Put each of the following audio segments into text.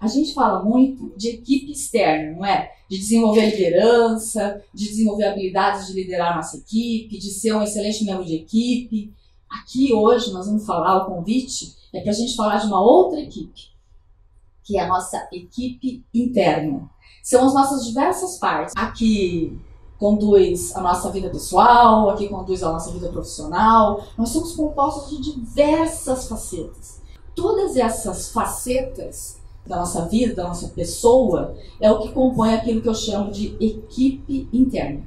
A gente fala muito de equipe externa, não é? De desenvolver liderança, de desenvolver habilidades de liderar a nossa equipe, de ser um excelente membro de equipe. Aqui hoje nós vamos falar, o convite é para a gente falar de uma outra equipe, que é a nossa equipe interna. São as nossas diversas partes. Aqui conduz a nossa vida pessoal, aqui conduz a nossa vida profissional. Nós somos compostos de diversas facetas. Todas essas facetas da nossa vida, da nossa pessoa, é o que compõe aquilo que eu chamo de equipe interna.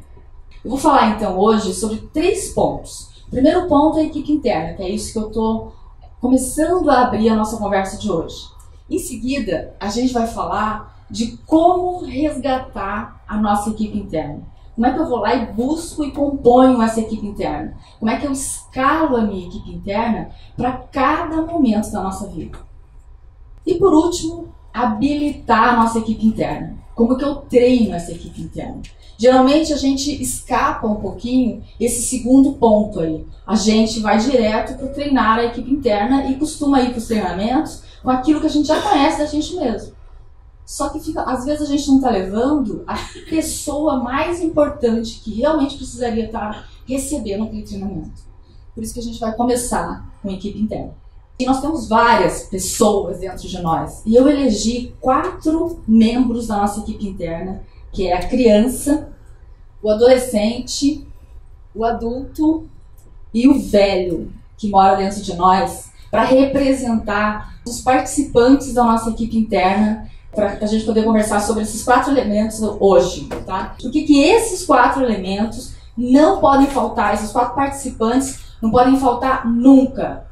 Eu vou falar então hoje sobre três pontos. O primeiro ponto é a equipe interna, que é isso que eu estou começando a abrir a nossa conversa de hoje. Em seguida, a gente vai falar de como resgatar a nossa equipe interna. Como é que eu vou lá e busco e componho essa equipe interna? Como é que eu escalo a minha equipe interna para cada momento da nossa vida? E por último, habilitar a nossa equipe interna. Como que eu treino essa equipe interna? Geralmente a gente escapa um pouquinho esse segundo ponto aí. A gente vai direto para treinar a equipe interna e costuma ir para os treinamentos com aquilo que a gente já conhece da gente mesmo. Só que fica, às vezes a gente não está levando a pessoa mais importante que realmente precisaria estar tá recebendo aquele treinamento. Por isso que a gente vai começar com a equipe interna. E nós temos várias pessoas dentro de nós. E eu elegi quatro membros da nossa equipe interna, que é a criança, o adolescente, o adulto e o velho que mora dentro de nós, para representar os participantes da nossa equipe interna, para a gente poder conversar sobre esses quatro elementos hoje, tá? Por que, que esses quatro elementos não podem faltar, esses quatro participantes não podem faltar nunca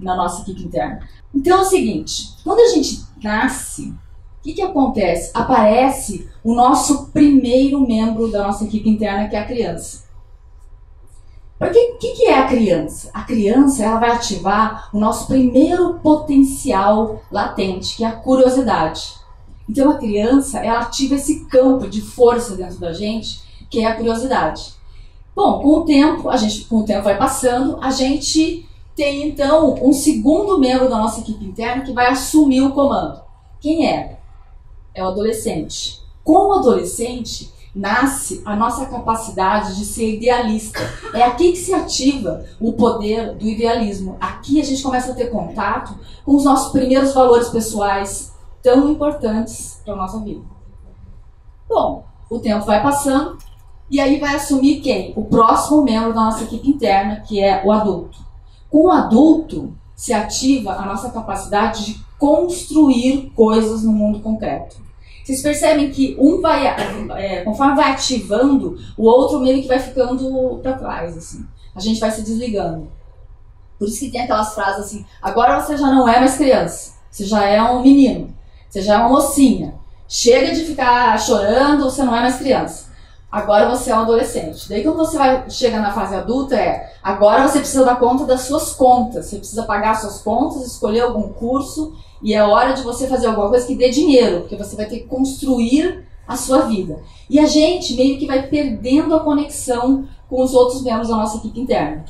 na nossa equipe interna. Então é o seguinte, quando a gente nasce, o que, que acontece? Aparece o nosso primeiro membro da nossa equipe interna, que é a criança. O que, que, que, é a criança? A criança ela vai ativar o nosso primeiro potencial latente, que é a curiosidade. Então a criança ela ativa esse campo de força dentro da gente, que é a curiosidade. Bom, com o tempo, a gente, com o tempo vai passando, a gente tem então um segundo membro da nossa equipe interna que vai assumir o comando. Quem é? É o adolescente. Com o adolescente nasce a nossa capacidade de ser idealista. É aqui que se ativa o poder do idealismo. Aqui a gente começa a ter contato com os nossos primeiros valores pessoais tão importantes para a nossa vida. Bom, o tempo vai passando e aí vai assumir quem? O próximo membro da nossa equipe interna, que é o adulto. Com o adulto, se ativa a nossa capacidade de construir coisas no mundo concreto. Vocês percebem que um vai, é, conforme vai ativando, o outro meio que vai ficando para trás, assim. A gente vai se desligando. Por isso que tem aquelas frases assim: agora você já não é mais criança, você já é um menino, você já é uma mocinha. Chega de ficar chorando, você não é mais criança agora você é um adolescente. Daí quando você vai chega na fase adulta é, agora você precisa dar conta das suas contas, você precisa pagar suas contas, escolher algum curso e é hora de você fazer alguma coisa que dê dinheiro, porque você vai ter que construir a sua vida. E a gente meio que vai perdendo a conexão com os outros membros da nossa equipe interna.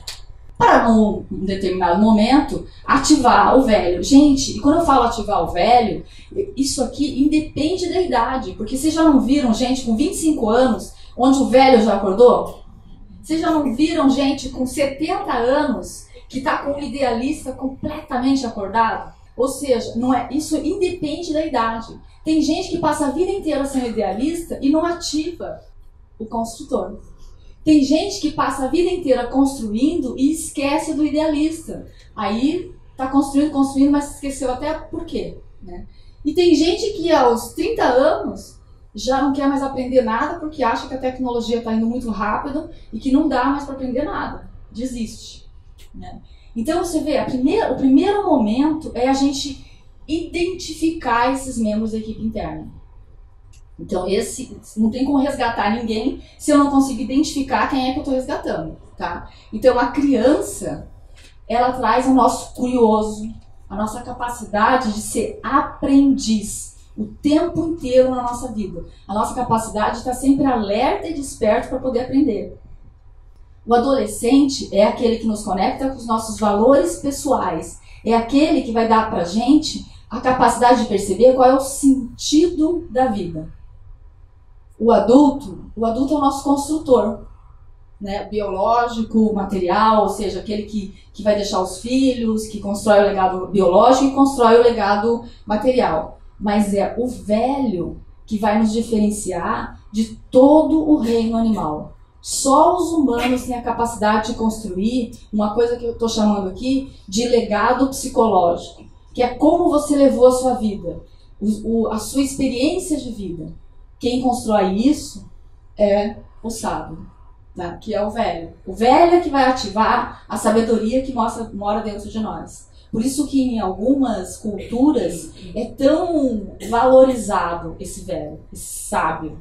Para num determinado momento ativar o velho. Gente, e quando eu falo ativar o velho, isso aqui independe da idade, porque vocês já não viram gente com 25 anos onde o velho já acordou? Vocês já não viram gente com 70 anos que está com um idealista completamente acordado? Ou seja, não é, isso independe da idade. Tem gente que passa a vida inteira sendo idealista e não ativa o construtor. Tem gente que passa a vida inteira construindo e esquece do idealista. Aí está construindo, construindo, mas esqueceu até por quê. Né? E tem gente que aos 30 anos já não quer mais aprender nada porque acha que a tecnologia está indo muito rápido e que não dá mais para aprender nada. Desiste. Né? Então você vê, primeira, o primeiro momento é a gente identificar esses membros da equipe interna. Então esse não tem como resgatar ninguém se eu não conseguir identificar quem é que eu estou resgatando, tá? Então a criança ela traz o nosso curioso, a nossa capacidade de ser aprendiz o tempo inteiro na nossa vida. A nossa capacidade está sempre alerta e desperto para poder aprender. O adolescente é aquele que nos conecta com os nossos valores pessoais. É aquele que vai dar para gente a capacidade de perceber qual é o sentido da vida. O adulto, o adulto é o nosso construtor, né, biológico, material, ou seja, aquele que, que vai deixar os filhos, que constrói o legado biológico e constrói o legado material. Mas é o velho que vai nos diferenciar de todo o reino animal. Só os humanos têm a capacidade de construir uma coisa que eu estou chamando aqui de legado psicológico, que é como você levou a sua vida, o, o, a sua experiência de vida. Quem constrói isso é o sábio tá? que é o velho. O velho é que vai ativar a sabedoria que mostra, mora dentro de nós. Por isso que em algumas culturas é tão valorizado esse velho, esse sábio.